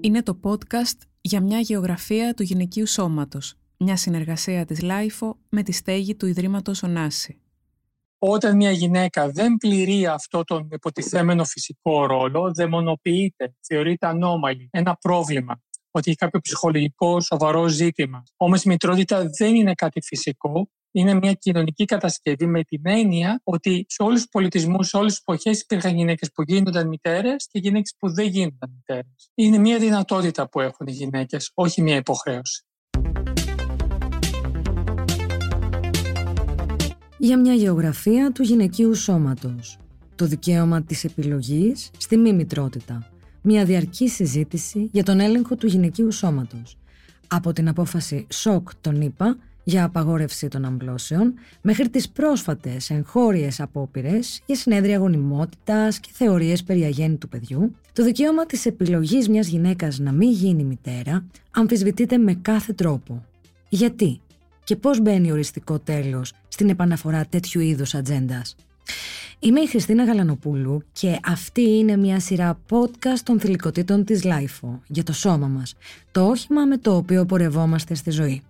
Είναι το podcast για μια γεωγραφία του γυναικείου σώματος, μια συνεργασία της ΛΑΙΦΟ με τη στέγη του Ιδρύματος Ωνάση. Όταν μια γυναίκα δεν πληρεί αυτό τον υποτιθέμενο φυσικό ρόλο, δαιμονοποιείται, θεωρείται ανώμαλη, ένα πρόβλημα, ότι έχει κάποιο ψυχολογικό σοβαρό ζήτημα. Όμως η μητρότητα δεν είναι κάτι φυσικό, είναι μια κοινωνική κατασκευή με την έννοια ότι σε όλους τους πολιτισμούς, σε όλες τις εποχές υπήρχαν γυναίκες που γίνονταν μητέρες και γυναίκες που δεν γίνονταν μητέρες. Είναι μια δυνατότητα που έχουν οι γυναίκες, όχι μια υποχρέωση. Για μια γεωγραφία του γυναικείου σώματος. Το δικαίωμα της επιλογής στη μη μητρότητα. Μια διαρκή συζήτηση για τον έλεγχο του γυναικείου σώματος. Από την απόφαση ΣΟΚ τον ΗΠΑ για απαγόρευση των αμπλώσεων μέχρι τις πρόσφατες εγχώριες απόπειρες για συνέδρια γονιμότητας και θεωρίες περί αγέννητου παιδιού, το δικαίωμα της επιλογής μιας γυναίκας να μην γίνει μητέρα αμφισβητείται με κάθε τρόπο. Γιατί και πώς μπαίνει οριστικό τέλος στην επαναφορά τέτοιου είδους ατζέντας; Είμαι η Χριστίνα Γαλανοπούλου και αυτή είναι μια σειρά podcast των θηλυκοτήτων της LiFO για το σώμα μας, το όχημα με το οποίο πορευόμαστε στη ζωή.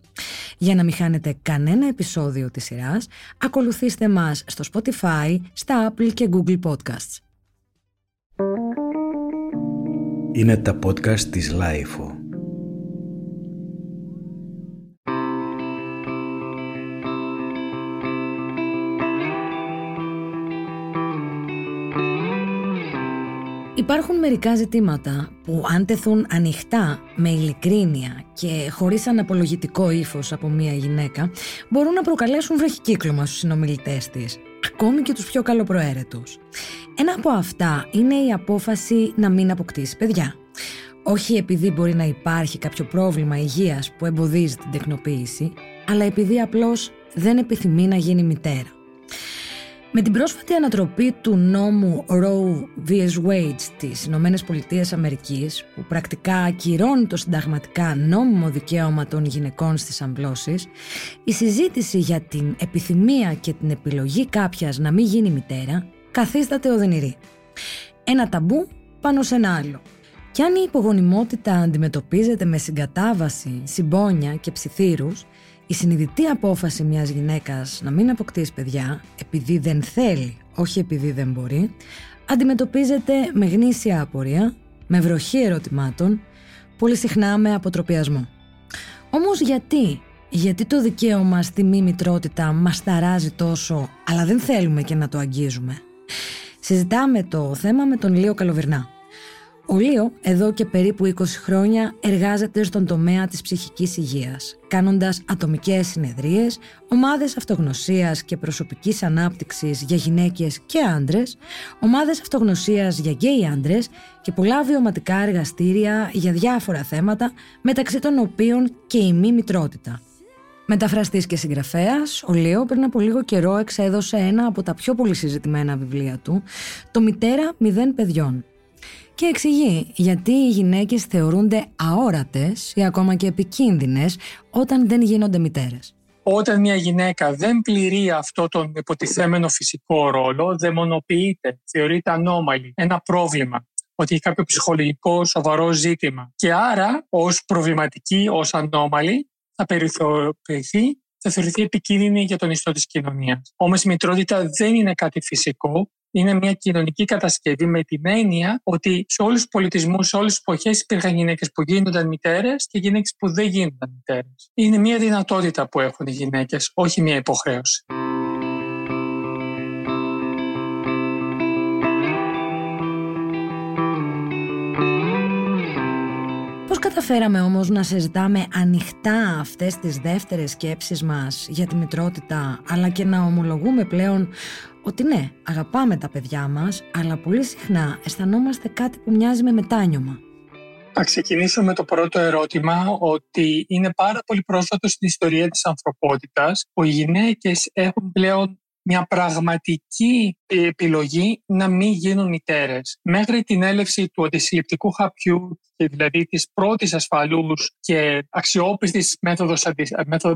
Για να μην χάνετε κανένα επεισόδιο της σειράς, ακολουθήστε μας στο Spotify, στα Apple και Google Podcasts. Είναι τα podcast της Lifeo. Υπάρχουν μερικά ζητήματα που αν τεθούν ανοιχτά, με ειλικρίνεια και χωρίς αναπολογητικό ύφος από μία γυναίκα, μπορούν να προκαλέσουν βραχικύκλωμα στους συνομιλητές της, ακόμη και τους πιο καλοπροαίρετους. Ένα από αυτά είναι η απόφαση να μην αποκτήσει παιδιά. Όχι επειδή μπορεί να υπάρχει κάποιο πρόβλημα υγείας που εμποδίζει την τεκνοποίηση, αλλά επειδή απλώς δεν επιθυμεί να γίνει μητέρα. Με την πρόσφατη ανατροπή του νόμου Roe vs. Wade στις Ηνωμένες Πολιτείες Αμερικής, που πρακτικά ακυρώνει το συνταγματικά νόμιμο δικαίωμα των γυναικών στις αμπλώσεις, η συζήτηση για την επιθυμία και την επιλογή κάποιας να μην γίνει μητέρα καθίσταται οδυνηρή. Ένα ταμπού πάνω σε ένα άλλο. Κι αν η υπογονιμότητα αντιμετωπίζεται με συγκατάβαση, συμπόνια και ψιθύρους, η συνειδητή απόφαση μιας γυναίκας να μην αποκτήσει παιδιά επειδή δεν θέλει, όχι επειδή δεν μπορεί, αντιμετωπίζεται με γνήσια απορία, με βροχή ερωτημάτων, πολύ συχνά με αποτροπιασμό. Όμως γιατί, γιατί το δικαίωμα στη μη μητρότητα μας ταράζει τόσο, αλλά δεν θέλουμε και να το αγγίζουμε; Συζητάμε το θέμα με τον Λίο Καλοβερνά. Ο Λίο, εδώ και περίπου 20 χρόνια, εργάζεται στον τομέα της ψυχικής υγείας, κάνοντας ατομικές συνεδρίες, ομάδες αυτογνωσίας και προσωπικής ανάπτυξης για γυναίκες και άντρες, ομάδες αυτογνωσίας για γκέι άντρες και πολλά βιωματικά εργαστήρια για διάφορα θέματα, μεταξύ των οποίων και η μη μητρότητα. Μεταφραστής και συγγραφέας, ο Λίο πριν από λίγο καιρό εξέδωσε ένα από τα πιο πολύ συζητημένα βιβλία του, το «Μητέρα μηδέν παιδιών», και εξηγεί γιατί οι γυναίκες θεωρούνται αόρατες ή ακόμα και επικίνδυνες όταν δεν γίνονται μητέρες. Όταν μια γυναίκα δεν πληρεί αυτό τον υποτιθέμενο φυσικό ρόλο, δαιμονοποιείται, θεωρείται ανώμαλη, ένα πρόβλημα ότι έχει κάποιο ψυχολογικό σοβαρό ζήτημα. Και άρα, ως προβληματική, ως ανώμαλη, θα περιθωριοποιηθεί, θα θεωρηθεί επικίνδυνη για τον ιστό της κοινωνίας. Όμως η μητρότητα δεν είναι κάτι φυσικό είναι μια κοινωνική κατασκευή με την έννοια ότι σε όλους τους πολιτισμούς, σε όλες τις εποχές υπήρχαν γυναίκες που γίνονταν μητέρες και γυναίκες που δεν γίνονταν μητέρες. Είναι μια δυνατότητα που έχουν οι γυναίκες, όχι μια υποχρέωση. Πώς καταφέραμε όμως να συζητάμε ανοιχτά αυτές τις δεύτερες σκέψεις μας για τη μητρότητα αλλά και να ομολογούμε πλέον ότι ναι, αγαπάμε τα παιδιά μας, αλλά πολύ συχνά αισθανόμαστε κάτι που μοιάζει με μετάνιωμα. Θα ξεκινήσω με το πρώτο ερώτημα ότι είναι πάρα πολύ πρόσφατο στην ιστορία της ανθρωπότητας που οι γυναίκες έχουν πλέον μια πραγματική επιλογή να μην γίνουν μητέρε. Μέχρι την έλευση του αντισυλληπτικού χαπιού και δηλαδή της πρώτης ασφαλούς και αξιόπιστης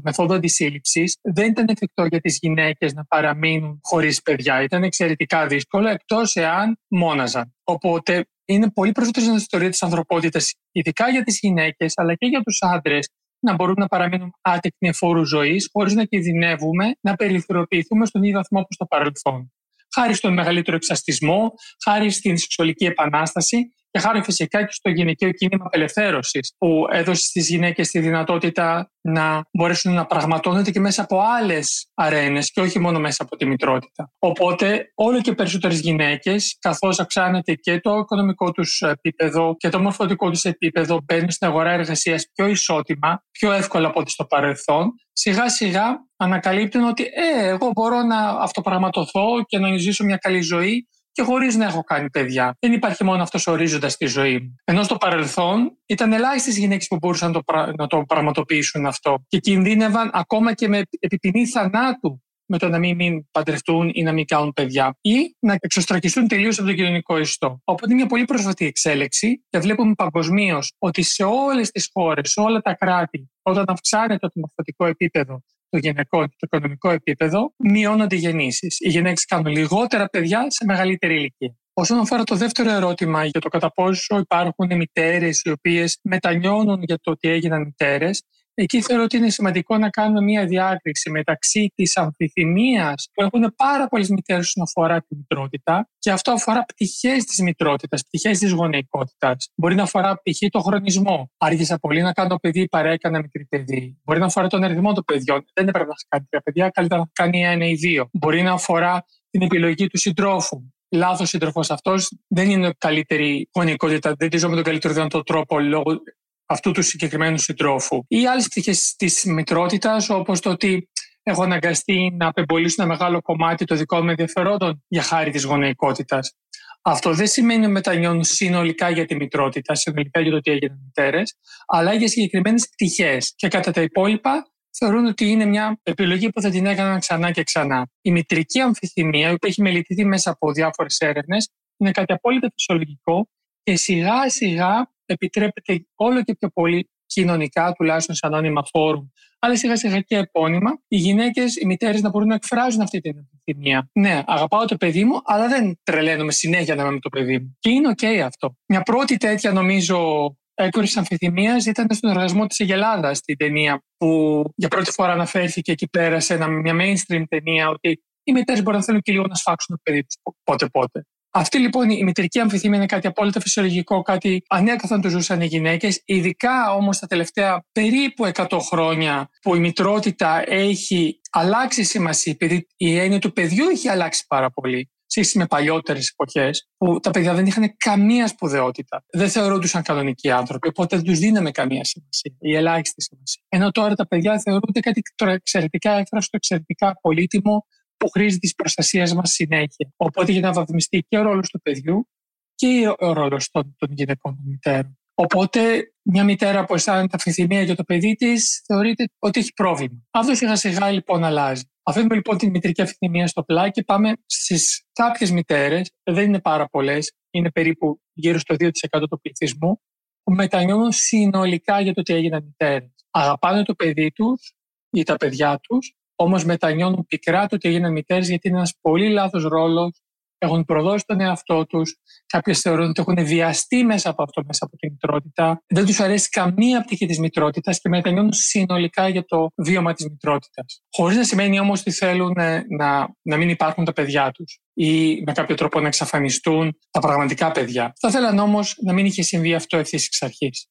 μεθόδου αντισύλληψης, δεν ήταν εφικτό για τις γυναίκες να παραμείνουν χωρίς παιδιά. Ήταν εξαιρετικά δύσκολο, εκτός εάν μόναζαν. Οπότε είναι πολύ περισσότερο στην ιστορία της ανθρωπότητας, ειδικά για τις γυναίκες, αλλά και για τους άντρες, να μπορούμε να παραμείνουμε άτεκτοι εφόρου ζωής, χωρίς να κινδυνεύουμε να περιθωριοποιηθούμε στον ίδιο βαθμό όπως στο παρελθόν. Χάρη στον μεγαλύτερο εξαστισμό, χάρη στην σεξουαλική επανάσταση και χάρη φυσικά και στο γυναικείο κίνημα απελευθέρωσης, που έδωσε στις γυναίκες τη δυνατότητα να μπορέσουν να πραγματώνονται και μέσα από άλλες αρένες και όχι μόνο μέσα από τη μητρότητα. Οπότε, όλο και περισσότερες γυναίκες, καθώς αυξάνεται και το οικονομικό τους επίπεδο και το μορφωτικό τους επίπεδο, μπαίνουν στην αγορά εργασίας πιο ισότιμα, πιο εύκολα από ό,τι στο παρελθόν, σιγά σιγά ανακαλύπτουν ότι ε, εγώ μπορώ να αυτοπραγματοθώ και να ζήσω μια καλή ζωή και χωρί να έχω κάνει παιδιά. Δεν υπάρχει μόνο αυτό ο ορίζοντα στη ζωή μου. Ενώ στο παρελθόν ήταν ελάχιστε γυναίκε που μπορούσαν να το, να το πραγματοποιήσουν αυτό και κινδύνευαν ακόμα και με επιπινή θανάτου με το να μην, μην παντρευτούν ή να μην κάνουν παιδιά ή να εξωστρακιστούν τελείω από τον κοινωνικό ιστό. Οπότε είναι μια πολύ πρόσφατη εξέλιξη και βλέπουμε παγκοσμίω ότι σε όλε τι χώρε, σε όλα τα κράτη, όταν αυξάνεται το μορφωτικό επίπεδο το γυναικό και το οικονομικό επίπεδο, μειώνονται οι γεννήσεις. Οι γυναίκε κάνουν λιγότερα παιδιά σε μεγαλύτερη ηλικία. Όσον αφορά το δεύτερο ερώτημα για το κατά πόσο υπάρχουν μητέρες οι οποίες μετανιώνουν για το ότι έγιναν μητέρες, Εκεί θεωρώ ότι είναι σημαντικό να κάνουμε μια διάκριση μεταξύ της αμφιθυμίας που έχουν πάρα πολλές μητέρες όσον αφορά τη μητρότητα και αυτό αφορά πτυχές της μητρότητας, πτυχές της γονεϊκότητας. Μπορεί να αφορά π.χ. το χρονισμό. Άργησα πολύ να κάνω παιδί, παρά έκανα μικρή παιδί. Μπορεί να αφορά τον αριθμό των παιδιών. Δεν έπρεπε να κάνει τρία παιδιά, καλύτερα να κάνει ένα ή δύο. Μπορεί να αφορά την επιλογή του συντρόφου λάθος σύντροφος αυτός δεν είναι καλύτερη γονεϊκότητα, δεν τη ζω με τον καλύτερο δυνατό τρόπο λόγω αυτού του συγκεκριμένου συντρόφου. Ή άλλες πτυχές της μητρότητας, όπως το ότι έχω αναγκαστεί να απεμπολίσω ένα μεγάλο κομμάτι των δικών μου ενδιαφερόντων για χάρη της γονεϊκότητας. Αυτό δεν σημαίνει ότι μετανιώνουν συνολικά για τη μητρότητα, συνολικά για το ότι έγιναν μητέρες, αλλά για συγκεκριμένες πτυχές. Και κατά τα υπόλοιπα, θεωρούν ότι είναι μια επιλογή που θα την έκαναν ξανά και ξανά. Η μητρική αμφιθυμία, που έχει μελετηθεί μέσα από διάφορες έρευνες, είναι κάτι απόλυτα φυσιολογικό και σιγά σιγά επιτρέπεται όλο και πιο πολύ κοινωνικά, τουλάχιστον σε ανώνυμα φόρουμ, αλλά σιγά σιγά και επώνυμα, οι γυναίκες, οι μητέρες να μπορούν να εκφράζουν αυτή την επιθυμία. Ναι, αγαπάω το παιδί μου, αλλά δεν τρελαίνομαι συνέχεια να είμαι με το παιδί μου. Και είναι OK αυτό. Μια πρώτη τέτοια, νομίζω, έκορη αμφιθυμίας ήταν στον εργασμό της Αγελάδας στην ταινία, που για πρώτη φορά αναφέρθηκε εκεί πέρα σε μια mainstream ταινία ότι οι μητέρες μπορεί να θέλουν και λίγο να σφάξουν το παιδί τους πότε-πότε. Αυτή λοιπόν η μητρική αμφιθύμια είναι κάτι απόλυτα φυσιολογικό, κάτι ανέκαθεν το ζούσαν οι γυναίκες. Ειδικά όμως τα τελευταία περίπου 100 χρόνια που η μητρότητα έχει αλλάξει σημασία, επειδή η έννοια του παιδιού έχει αλλάξει πάρα πολύ σχέση με παλιότερες εποχές, που τα παιδιά δεν είχαν καμία σπουδαιότητα. Δεν θεωρούνταν κανονικοί άνθρωποι, οπότε δεν τους δίναμε καμία σημασία ή ελάχιστη σημασία. Ενώ τώρα τα παιδιά θεωρούνται κάτι εξαιρετικά έφραστο, εξαιρετικά πολύτιμο, που χρήζει της προστασίας μας συνέχεια. Οπότε για να βαθμιστεί και ο ρόλος του παιδιού και ο ρόλος των, των γυναικών των μητέρων. Οπότε μια μητέρα που αισθάνεται αφιθυμία για το παιδί της θεωρείται ότι έχει πρόβλημα. Αυτό σιγά σιγά λοιπόν αλλάζει. Αφήνουμε λοιπόν την μητρική αφιθυμία στο πλάι και πάμε στις κάποιες μητέρες, δεν είναι πάρα πολλές, είναι περίπου γύρω στο 2% του πληθυσμού, που μετανιώνουν συνολικά για το ότι έγιναν μητέρες. Αγαπάνε το παιδί τους ή τα παιδιά τους Όμως μετανιώνουν πικρά το ότι έγιναν μητέρες γιατί είναι ένας πολύ λάθος ρόλος. Έχουν προδώσει τον εαυτό τους. Κάποιες θεωρούν ότι έχουν βιαστεί μέσα από αυτό, μέσα από τη μητρότητα. Δεν τους αρέσει καμία πτυχή της μητρότητας και μετανιώνουν συνολικά για το βίωμα της μητρότητας. Χωρίς να σημαίνει όμως ότι θέλουν να, να μην υπάρχουν τα παιδιά τους ή με κάποιο τρόπο να εξαφανιστούν τα πραγματικά παιδιά. Θα θέλαν όμως να μην είχε συμβεί αυτό ευθύς εξ αρχής.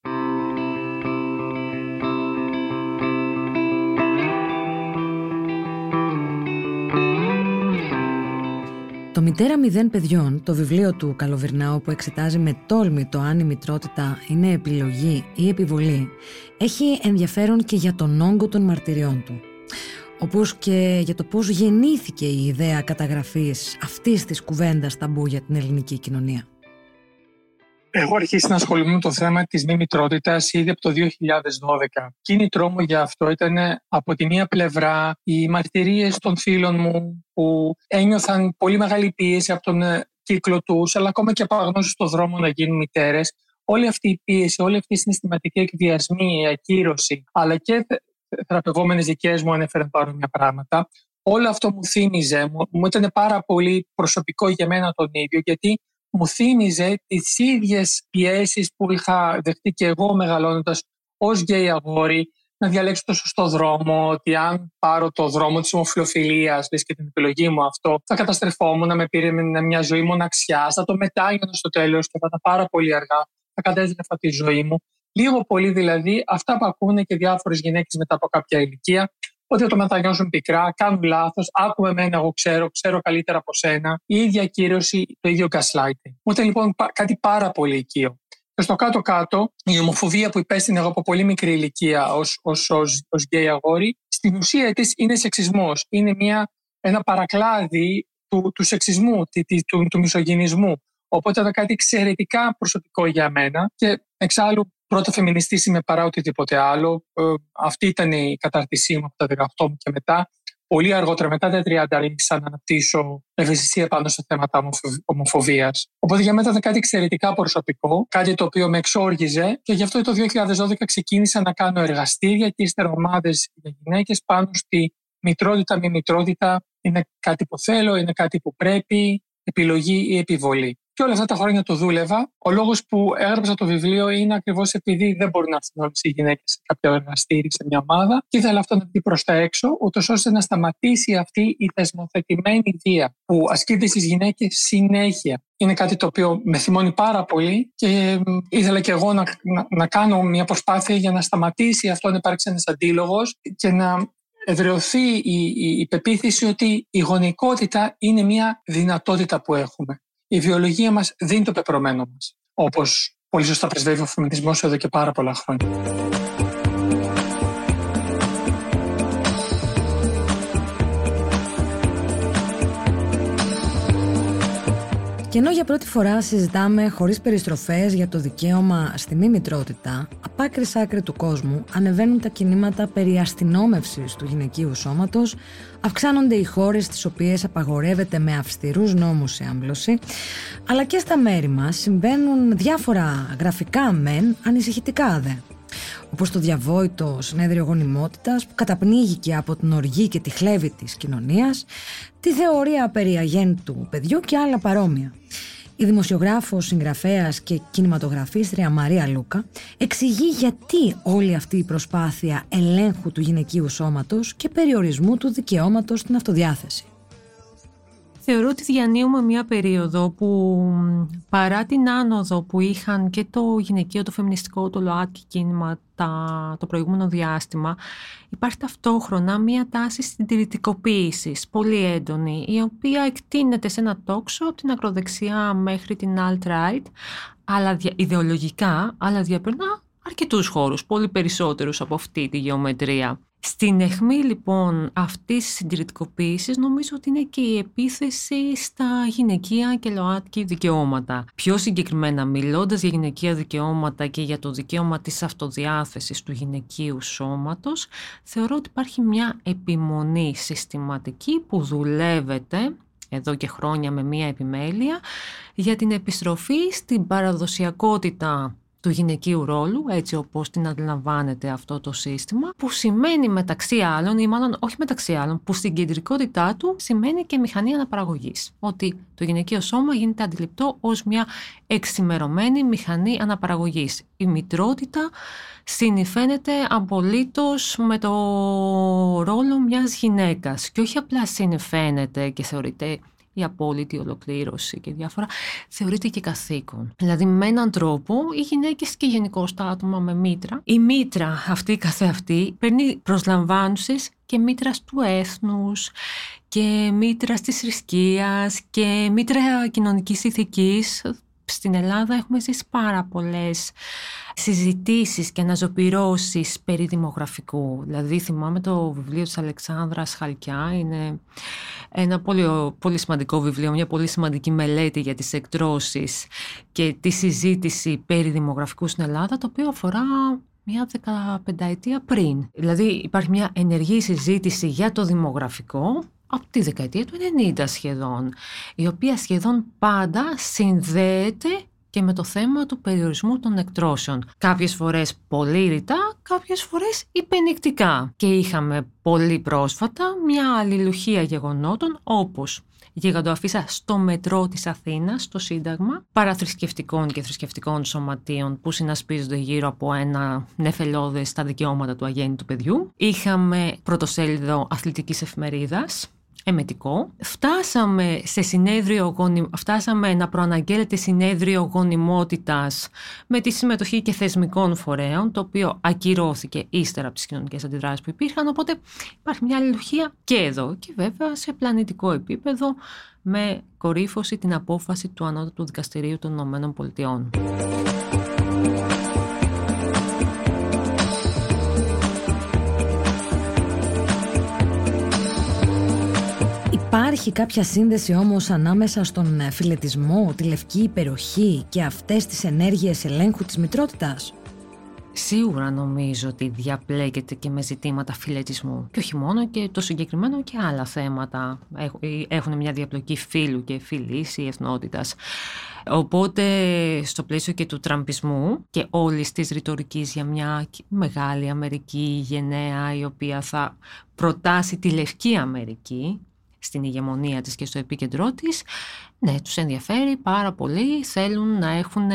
«Μητέρα μηδέν παιδιών», το βιβλίο του Καλοβερνάου που εξετάζει με τόλμη το αν η μητρότητα είναι επιλογή ή επιβολή, έχει ενδιαφέρον και για τον όγκο των μαρτυριών του. Όπως και για το πώς γεννήθηκε η ιδέα καταγραφής αυτής της κουβέντας ταμπού για την ελληνική κοινωνία. Έχω αρχίσει να ασχολούμαι με το θέμα της μη μητρότητας ήδη από το 2012. Κίνητρό μου για αυτό ήταν από τη μία πλευρά οι μαρτυρίες των φίλων μου που ένιωθαν πολύ μεγάλη πίεση από τον ε, κύκλο τους, αλλά ακόμα και από αγνώσει στον δρόμο να γίνουν μητέρες. Όλη αυτή η πίεση, όλη αυτή η συναισθηματική εκβιασμή, η ακύρωση, αλλά και θεραπευόμενες δικές μου ανέφεραν παρόμοια πράγματα. Όλο αυτό μου θύμιζε, μου, μου ήταν πάρα πολύ προσωπικό για μένα τον ίδιο, γιατί μου θύμιζε τις ίδιες πιέσεις που είχα δεχτεί και εγώ μεγαλώνοντας ως γκέι αγόρι να διαλέξω το σωστό δρόμο, ότι αν πάρω το δρόμο της ομοφιλοφιλίας, λες και την επιλογή μου αυτό, θα καταστρεφόμουν, να με πήρε μια ζωή μοναξιά, θα το μετάγιωνα στο τέλος και θα ήταν πάρα πολύ αργά, θα κατέζηνε αυτή τη ζωή μου. Λίγο πολύ δηλαδή αυτά που ακούνε και διάφορες γυναίκες μετά από κάποια ηλικία, ότι το μετανιώσουν πικρά, κάνουν λάθος, άκουμε εμένα, εγώ ξέρω, ξέρω καλύτερα από σένα. Η ίδια κύρωση, το ίδιο gaslighting. Μου ήταν λοιπόν κάτι πάρα πολύ οικείο. Και στο κάτω-κάτω, η ομοφοβία που υπέστην εγώ από πολύ μικρή ηλικία ως ως, γκέι αγόρι, στην ουσία της είναι σεξισμός. Είναι μια, ένα παρακλάδι του, του σεξισμού, του, του, του μισογενισμού. Οπότε ήταν κάτι εξαιρετικά προσωπικό για μένα και εξάλλου πρώτο φεμινιστής είμαι παρά οτιδήποτε άλλο. Ε, αυτή ήταν η κατάρτισή μου από τα 18 μου και μετά. Πολύ αργότερα, μετά τα 30, άρχισα να αναπτύσσω ευαισθησία πάνω σε θέματα ομοφοβίας. Οπότε για μένα ήταν κάτι εξαιρετικά προσωπικό, κάτι το οποίο με εξόργιζε και γι' αυτό το 2012 ξεκίνησα να κάνω εργαστήρια και ύστερα ομάδες για γυναίκες πάνω στη μητρότητα, μη μητρότητα. Είναι κάτι που θέλω, είναι κάτι που πρέπει, επιλογή ή επιβολή. Και όλα αυτά τα χρόνια το δούλευα. Ο λόγος που έγραψα το βιβλίο είναι ακριβώς επειδή δεν μπορούν να έρθουν όλε οι γυναίκες σε κάποιο εργαστήρι, σε μια ομάδα. Και ήθελα αυτό να βγει προς τα έξω, ούτως ώστε να σταματήσει αυτή η θεσμοθετημένη βία που ασκείται στις γυναίκες συνέχεια. Είναι κάτι το οποίο με θυμώνει πάρα πολύ και ήθελα και εγώ να, να, να κάνω μια προσπάθεια για να σταματήσει αυτό να υπάρξει ένας αντίλογος και να εδραιωθεί η, η, η πεποίθηση ότι η γονικότητα είναι μια δυνατότητα που έχουμε η βιολογία μας δίνει το πεπρωμένο μας, όπως πολύ σωστά πρεσβεύει ο φεμινισμός εδώ και πάρα πολλά χρόνια. Και ενώ για πρώτη φορά συζητάμε χωρίς περιστροφές για το δικαίωμα στη μη μητρότητα, απ' άκρη άκρη του κόσμου ανεβαίνουν τα κινήματα περί αστυνόμευσης του γυναικείου σώματος, αυξάνονται οι χώρες στις οποίες απαγορεύεται με αυστηρούς νόμους η άμβλωση, αλλά και στα μέρη μας συμβαίνουν διάφορα γραφικά μεν, ανησυχητικά δε όπως το διαβόητο συνέδριο γονιμότητας που καταπνίγηκε από την οργή και τη χλέβη της κοινωνίας, τη θεωρία περί αγέντου παιδιού και άλλα παρόμοια. Η δημοσιογράφος, συγγραφέας και κινηματογραφίστρια Μαρία Λούκα εξηγεί γιατί όλη αυτή η προσπάθεια ελέγχου του γυναικείου σώματος και περιορισμού του δικαιώματος στην αυτοδιάθεση. Θεωρώ ότι διανύουμε μια περίοδο που παρά την άνοδο που είχαν και το γυναικείο, το φεμινιστικό, το ΛΟΑΤΚΙ κίνημα τα, το προηγούμενο διάστημα, υπάρχει ταυτόχρονα μια τάση συντηρητικοποίηση πολύ έντονη, η οποία εκτείνεται σε ένα τόξο από την ακροδεξιά μέχρι την alt-right, αλλά ιδεολογικά, αλλά διαπερνά αρκετούς χώρους, πολύ περισσότερους από αυτή τη γεωμετρία. Στην αιχμή λοιπόν αυτής της συντηρητικοποίησης νομίζω ότι είναι και η επίθεση στα γυναικεία και ΛΟΑΤΚΙ δικαιώματα. Πιο συγκεκριμένα μιλώντας για γυναικεία δικαιώματα και για το δικαίωμα της αυτοδιάθεσης του γυναικείου σώματος, θεωρώ ότι υπάρχει μια επιμονή συστηματική που δουλεύεται εδώ και χρόνια με μία επιμέλεια για την επιστροφή στην παραδοσιακότητα του γυναικείου ρόλου, έτσι όπως την αντιλαμβάνεται αυτό το σύστημα, που σημαίνει μεταξύ άλλων, ή μάλλον όχι μεταξύ άλλων, που στην κεντρικότητά του σημαίνει και μηχανή αναπαραγωγής. Ότι το γυναικείο σώμα γίνεται αντιληπτό ως μια εξημερωμένη μηχανή αναπαραγωγής. Η μητρότητα συνηφαίνεται απολύτως με το ρόλο μιας γυναίκας και όχι απλά συνηφαίνεται και θεωρείται η απόλυτη ολοκλήρωση και διάφορα, θεωρείται και καθήκον. Δηλαδή, με έναν τρόπο, οι γυναίκες και γενικώ τα άτομα με μήτρα, η μήτρα αυτή καθεαυτή παίρνει προσλαμβάνουσες και μήτρα του έθνους και μήτρα της θρησκείας και μήτρα κοινωνικής ηθικής στην Ελλάδα έχουμε ζήσει πάρα πολλές συζητήσεις και αναζωπυρώσεις περί δημογραφικού. Δηλαδή θυμάμαι το βιβλίο της Αλεξάνδρας Χαλκιά, είναι ένα πολύ, πολύ σημαντικό βιβλίο, μια πολύ σημαντική μελέτη για τις εκτρώσεις και τη συζήτηση περί δημογραφικού στην Ελλάδα, το οποίο αφορά μια δεκαπενταετία πριν. Δηλαδή υπάρχει μια ενεργή συζήτηση για το δημογραφικό από τη δεκαετία του 90 σχεδόν, η οποία σχεδόν πάντα συνδέεται και με το θέμα του περιορισμού των εκτρώσεων. Κάποιες φορές πολύ ρητά, κάποιες φορές υπενικτικά. Και είχαμε πολύ πρόσφατα μια αλληλουχία γεγονότων όπως γιγαντοαφίσα στο μετρό της Αθήνας, στο Σύνταγμα, παραθρησκευτικών και θρησκευτικών σωματείων που συνασπίζονται γύρω από ένα νεφελώδες στα δικαιώματα του αγέννητου παιδιού. Είχαμε πρωτοσέλιδο αθλητικής εφημερίδας, εμετικό. Φτάσαμε, σε συνέδριο, φτάσαμε να προαναγγέλλεται συνέδριο γονιμότητας με τη συμμετοχή και θεσμικών φορέων, το οποίο ακυρώθηκε ύστερα από τις κοινωνικές αντιδράσεις που υπήρχαν, οπότε υπάρχει μια αλληλουχία και εδώ και βέβαια σε πλανητικό επίπεδο με κορύφωση την απόφαση του Ανώτατου Δικαστηρίου των Ηνωμένων Πολιτειών. Υπάρχει κάποια σύνδεση όμως ανάμεσα στον ε, φιλετισμό, τη λευκή υπεροχή και αυτές τις ενέργειες ελέγχου της μητρότητας; Σίγουρα νομίζω ότι διαπλέκεται και με ζητήματα φιλετισμού. Και όχι μόνο και το συγκεκριμένο και άλλα θέματα έχουν μια διαπλοκή φίλου και φιλής ή εθνότητας. Οπότε στο πλαίσιο και του τραμπισμού και όλης της ρητορικής για μια μεγάλη Αμερική γενναία η οποία θα προτάσει τη Λευκή Αμερική στην ηγεμονία της και στο επίκεντρό της, ναι, τους ενδιαφέρει πάρα πολύ, θέλουν να έχουν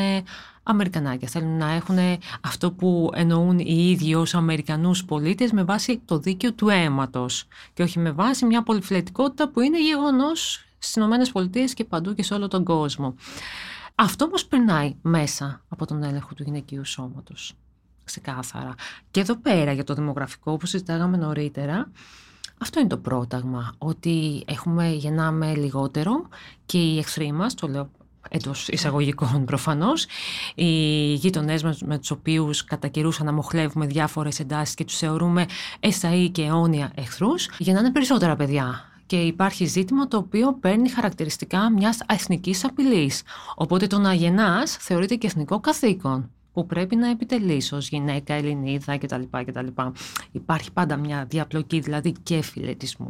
Αμερικανάκια, θέλουν να έχουν αυτό που εννοούν οι ίδιοι ως Αμερικανούς πολίτες με βάση το δίκαιο του αίματος και όχι με βάση μια πολυφιλετικότητα που είναι γεγονός στις ΗΠΑ και παντού και σε όλο τον κόσμο. Αυτό όμως περνάει μέσα από τον έλεγχο του γυναικείου σώματος. Ξεκάθαρα. Και εδώ πέρα για το δημογραφικό, όπως συζητάγαμε νωρίτερα, αυτό είναι το πρόταγμα, ότι έχουμε, γεννάμε λιγότερο και οι εχθροί μας, το λέω εντός εισαγωγικών προφανώς, οι γείτονές μας με τους οποίους κατά καιρούς αναμοχλεύουμε διάφορες εντάσεις και τους θεωρούμε εσαί και αιώνια εχθρούς, γεννάνε περισσότερα παιδιά. Και υπάρχει ζήτημα το οποίο παίρνει χαρακτηριστικά μιας εθνικής απειλής. Οπότε το να γεννάς θεωρείται και εθνικό καθήκον που πρέπει να επιτελείς ως γυναίκα, Ελληνίδα κτλ. κτλ. Υπάρχει πάντα μια διαπλοκή δηλαδή και φιλετισμού.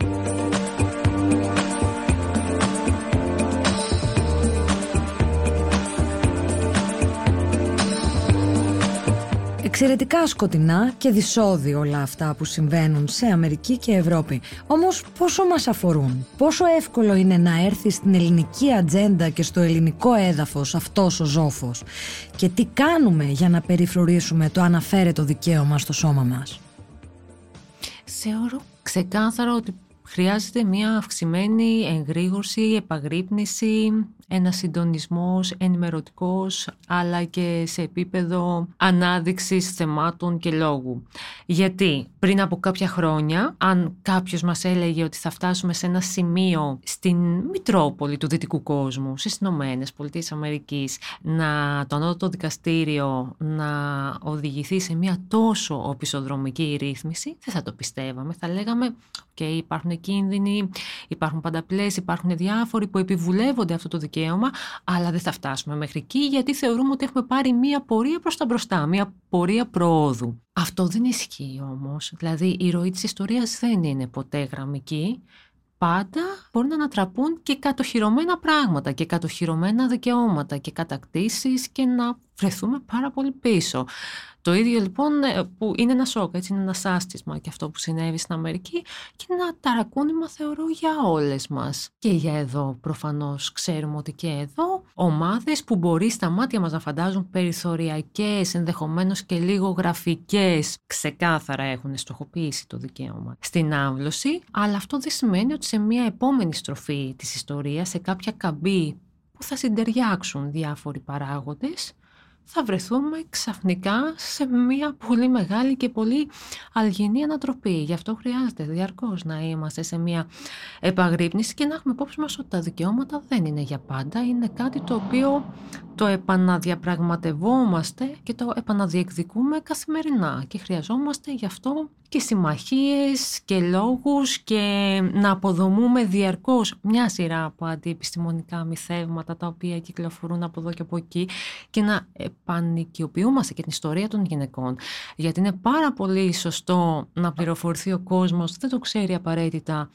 Εξαιρετικά σκοτεινά και δυσόδη όλα αυτά που συμβαίνουν σε Αμερική και Ευρώπη. Όμως πόσο μας αφορούν, πόσο εύκολο είναι να έρθει στην ελληνική ατζέντα και στο ελληνικό έδαφος αυτός ο ζώφος; Και τι κάνουμε για να περιφρουρήσουμε το αναφέρετο δικαίωμα στο σώμα μας; Θεωρώ ξεκάθαρο ότι χρειάζεται μια αυξημένη εγρήγορση, επαγρύπνηση, ένα συντονισμός ενημερωτικός αλλά και σε επίπεδο ανάδειξης θεμάτων και λόγου. Γιατί πριν από κάποια χρόνια αν κάποιος μας έλεγε ότι θα φτάσουμε σε ένα σημείο στην Μητρόπολη του Δυτικού κόσμου, στις Ηνωμένες Πολιτείες Αμερικής, να το ανώτατο δικαστήριο να οδηγηθεί σε μια τόσο οπισθοδρομική ρύθμιση, δεν θα το πιστεύαμε. Θα λέγαμε, και υπάρχουν κίνδυνοι, υπάρχουν πανταπλές, υπάρχουν διάφοροι που επιβουλεύονται αυτό το δικαίωμα δικαίωμα, αλλά δεν θα φτάσουμε μέχρι εκεί γιατί θεωρούμε ότι έχουμε πάρει μία πορεία προς τα μπροστά, μία πορεία προόδου. Αυτό δεν ισχύει όμως. Δηλαδή η ροή της ιστορίας δεν είναι ποτέ γραμμική. Πάντα μπορεί να ανατραπούν και κατοχυρωμένα πράγματα και κατοχυρωμένα δικαιώματα και κατακτήσεις και να βρεθούμε πάρα πολύ πίσω. Το ίδιο λοιπόν ε, που είναι ένα σοκ, έτσι είναι ένα σάστισμα και αυτό που συνέβη στην Αμερική και ένα ταρακούνημα θεωρώ για όλες μας. Και για εδώ προφανώς ξέρουμε ότι και εδώ ομάδες που μπορεί στα μάτια μας να φαντάζουν περιθωριακές, ενδεχομένως και λίγο γραφικές, ξεκάθαρα έχουν στοχοποιήσει το δικαίωμα στην άμβλωση, αλλά αυτό δεν σημαίνει ότι σε μια επόμενη στροφή της ιστορίας, σε κάποια καμπή που θα συντεριάξουν διάφοροι παράγοντες, θα βρεθούμε ξαφνικά σε μια πολύ μεγάλη και πολύ αλγινή ανατροπή. Γι' αυτό χρειάζεται διαρκώς να είμαστε σε μια επαγρύπνηση και να έχουμε υπόψη μας ότι τα δικαιώματα δεν είναι για πάντα. Είναι κάτι το οποίο το επαναδιαπραγματευόμαστε και το επαναδιεκδικούμε καθημερινά και χρειαζόμαστε γι' αυτό και συμμαχίες και λόγους και να αποδομούμε διαρκώς μια σειρά από αντιεπιστημονικά μυθεύματα τα οποία κυκλοφορούν από εδώ και από εκεί και να επανοικιοποιούμαστε και την ιστορία των γυναικών. Γιατί είναι πάρα πολύ σωστό να πληροφορηθεί ο κόσμος, δεν το ξέρει απαραίτητα,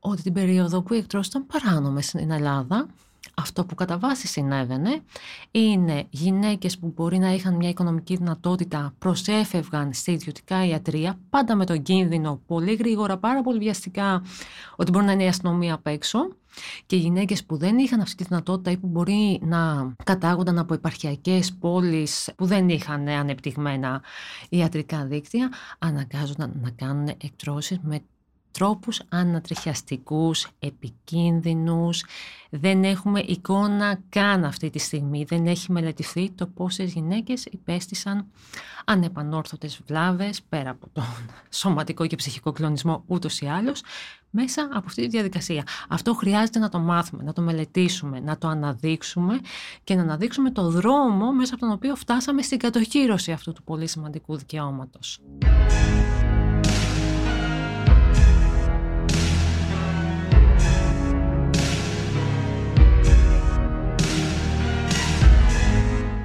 ότι την περίοδο που οι εκτρώσεις ήταν παράνομες στην Ελλάδα αυτό που κατά βάση συνέβαινε είναι γυναίκες που μπορεί να είχαν μια οικονομική δυνατότητα προσέφευγαν σε ιδιωτικά ιατρία πάντα με τον κίνδυνο πολύ γρήγορα, πάρα πολύ βιαστικά ότι μπορεί να είναι η αστυνομία απ' έξω. Και γυναίκες που δεν είχαν αυτή τη δυνατότητα ή που μπορεί να κατάγονταν από επαρχιακές πόλεις που δεν είχαν ανεπτυγμένα ιατρικά δίκτυα αναγκάζονταν να κάνουν εκτρώσεις με τρόπους ανατριχιαστικούς, επικίνδυνους. Δεν έχουμε εικόνα καν αυτή τη στιγμή. Δεν έχει μελετηθεί το πόσες γυναίκες υπέστησαν ανεπανόρθωτες βλάβες πέρα από τον σωματικό και ψυχικό κλονισμό ούτως ή άλλως μέσα από αυτή τη διαδικασία. Αυτό χρειάζεται να το μάθουμε, να το μελετήσουμε, να το αναδείξουμε και να αναδείξουμε το δρόμο μέσα από τον οποίο φτάσαμε στην κατοχήρωση αυτού του πολύ σημαντικού δικαιώματος.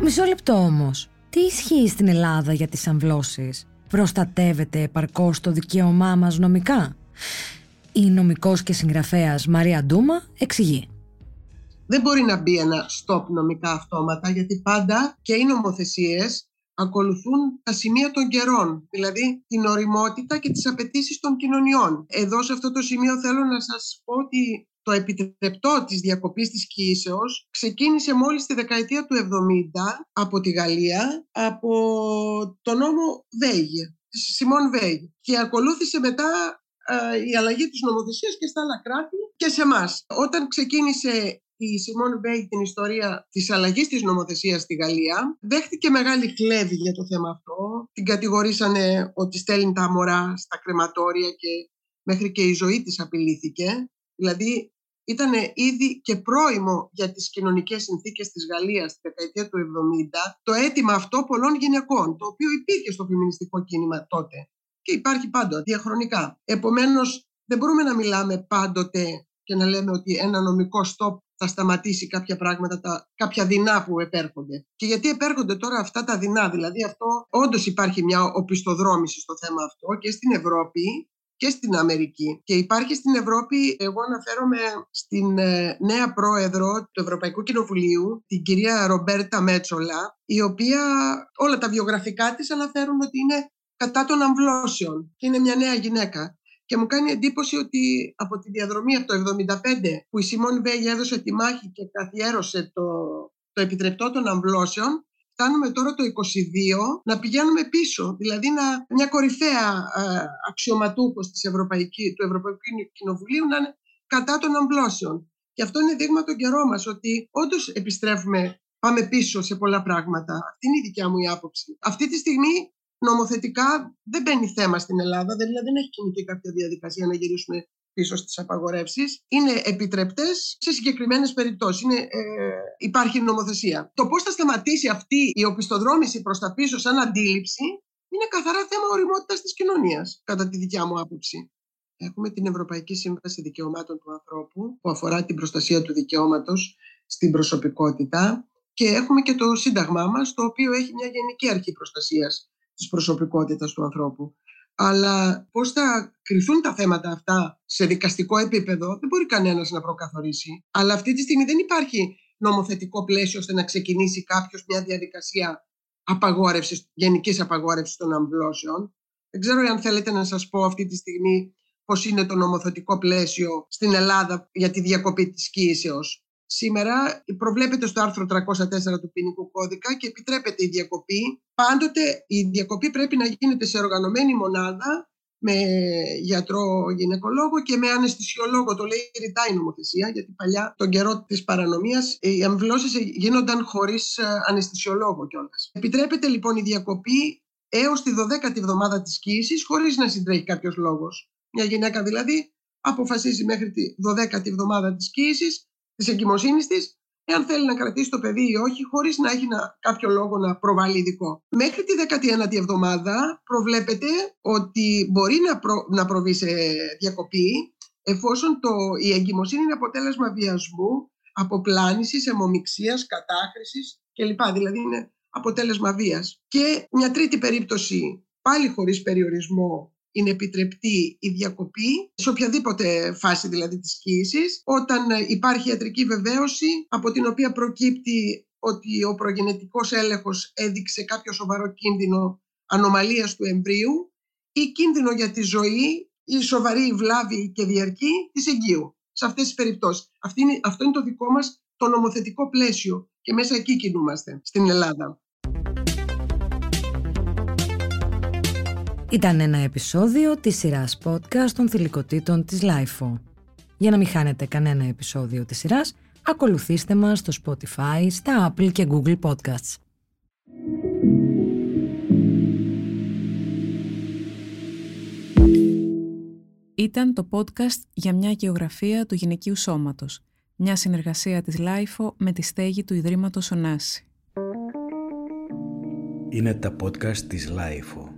Μισό λεπτό όμως. Τι ισχύει στην Ελλάδα για τις αμβλώσεις; Προστατεύεται επαρκώς το δικαίωμά μας νομικά; Η νομικός και συγγραφέας Μαρία Ντούμα εξηγεί. Δεν μπορεί να μπει ένα stop νομικά αυτόματα γιατί πάντα και οι νομοθεσίες ακολουθούν τα σημεία των καιρών, δηλαδή την οριμότητα και τις απαιτήσεις των κοινωνιών. Εδώ σε αυτό το σημείο θέλω να σας πω ότι το επιτρεπτό της διακοπής της κοίησεως ξεκίνησε μόλις τη δεκαετία του 70 από τη Γαλλία, από το νόμο Βέιγε, Σιμών Βέιγε. Και ακολούθησε μετά η αλλαγή της νομοθεσίας και στα άλλα κράτη και σε εμάς. Όταν ξεκίνησε η Σιμών Βέιγ την ιστορία της αλλαγής της νομοθεσίας στη Γαλλία δέχτηκε μεγάλη κλέβη για το θέμα αυτό. Την κατηγορήσανε ότι στέλνει τα μωρά στα κρεματόρια και μέχρι και η ζωή της απειλήθηκε. Δηλαδή ήταν ήδη και πρόημο για τις κοινωνικές συνθήκες της Γαλλίας στη δεκαετία του 70 το αίτημα αυτό πολλών γυναικών, το οποίο υπήρχε στο φεμινιστικό κίνημα τότε και υπάρχει πάντοτε διαχρονικά. Επομένως, δεν μπορούμε να μιλάμε πάντοτε και να λέμε ότι ένα νομικό στόπ θα σταματήσει κάποια πράγματα, τα, κάποια δεινά που επέρχονται. Και γιατί επέρχονται τώρα αυτά τα δεινά, δηλαδή αυτό όντως υπάρχει μια οπισθοδρόμηση στο θέμα αυτό και στην Ευρώπη και στην Αμερική. Και υπάρχει στην Ευρώπη, εγώ αναφέρομαι στην ε, νέα πρόεδρο του Ευρωπαϊκού Κοινοβουλίου, την κυρία Ρομπέρτα Μέτσολα, η οποία όλα τα βιογραφικά της αναφέρουν ότι είναι κατά των αμβλώσεων και είναι μια νέα γυναίκα. Και μου κάνει εντύπωση ότι από τη διαδρομή από το 1975 που η Σιμών Βέγη έδωσε τη μάχη και καθιέρωσε το, το επιτρεπτό των αμβλώσεων, φτάνουμε τώρα το 22 να πηγαίνουμε πίσω. Δηλαδή να, μια κορυφαία ε, αξιωματούχος της Ευρωπαϊκή, του Ευρωπαϊκού Κοινοβουλίου να είναι κατά των αμβλώσεων. Και αυτό είναι δείγμα τον καιρό μας ότι όντως επιστρέφουμε, πάμε πίσω σε πολλά πράγματα. Αυτή είναι η δικιά μου η άποψη. Αυτή τη στιγμή νομοθετικά δεν μπαίνει θέμα στην Ελλάδα, δηλαδή δεν έχει κινηθεί κάποια διαδικασία να γυρίσουμε πίσω στις απαγορεύσεις είναι επιτρεπτές σε συγκεκριμένες περιπτώσεις. Είναι, ε, υπάρχει νομοθεσία. Το πώς θα σταματήσει αυτή η οπισθοδρόμηση προς τα πίσω σαν αντίληψη είναι καθαρά θέμα οριμότητας της κοινωνίας, κατά τη δικιά μου άποψη. Έχουμε την Ευρωπαϊκή Σύμβαση Δικαιωμάτων του Ανθρώπου που αφορά την προστασία του δικαιώματος στην προσωπικότητα και έχουμε και το Σύνταγμά μας το οποίο έχει μια γενική αρχή προστασίας της προσωπικότητας του ανθρώπου. Αλλά πώς θα κρυθούν τα θέματα αυτά σε δικαστικό επίπεδο δεν μπορεί κανένας να προκαθορίσει. Αλλά αυτή τη στιγμή δεν υπάρχει νομοθετικό πλαίσιο ώστε να ξεκινήσει κάποιος μια διαδικασία απαγόρευσης, γενικής απαγόρευσης των αμβλώσεων. Δεν ξέρω αν θέλετε να σας πω αυτή τη στιγμή πώς είναι το νομοθετικό πλαίσιο στην Ελλάδα για τη διακοπή της κοίησεως. Σήμερα προβλέπεται στο άρθρο 304 του ποινικού κώδικα και επιτρέπεται η διακοπή. Πάντοτε η διακοπή πρέπει να γίνεται σε οργανωμένη μονάδα με γιατρό γυναικολόγο και με αναισθησιολόγο. Το λέει ρητά η νομοθεσία, γιατί παλιά τον καιρό της παρανομίας οι αμβλώσεις γίνονταν χωρίς ε, αναισθησιολόγο κιόλας. Επιτρέπεται λοιπόν η διακοπή έως τη 12η εβδομάδα της κοίησης χωρίς να συντρέχει κάποιος λόγος. Μια γυναίκα δηλαδή αποφασίζει μέχρι τη 12η εβδομάδα της κοίησης, της εγκυμοσύνης της, εάν θέλει να κρατήσει το παιδί ή όχι, χωρίς να έχει κάποιο λόγο να προβάλλει ειδικό. Μέχρι τη 19η εβδομάδα προβλέπεται ότι μπορεί να, να προβεί σε διακοπή εφόσον το, η εγκυμοσύνη είναι αποτέλεσμα βιασμού, αποπλάνησης, αιμομιξίας, κατάχρησης κλπ. Δηλαδή είναι αποτέλεσμα βίας. Και μια τρίτη περίπτωση, πάλι χωρίς περιορισμό, είναι επιτρεπτή η διακοπή, σε οποιαδήποτε φάση δηλαδή της κοίησης, όταν υπάρχει ιατρική βεβαίωση από την οποία προκύπτει ότι ο προγενετικός έλεγχος έδειξε κάποιο σοβαρό κίνδυνο ανομαλίας του εμβρίου ή κίνδυνο για τη ζωή ή σοβαρή βλάβη και διαρκή της εγγύου. Σε αυτές τις περιπτώσεις. αυτό είναι το δικό μας το νομοθετικό πλαίσιο και μέσα εκεί κινούμαστε στην Ελλάδα. Ήταν ένα επεισόδιο της σειράς podcast των θηλυκοτήτων της LIFO. Για να μην χάνετε κανένα επεισόδιο της σειράς, ακολουθήστε μας στο Spotify, στα Apple και Google Podcasts. Ήταν το podcast για μια γεωγραφία του γυναικείου σώματος, μια συνεργασία της LIFO με τη στέγη του Ιδρύματος Ωνάση. Είναι τα podcast της LIFO.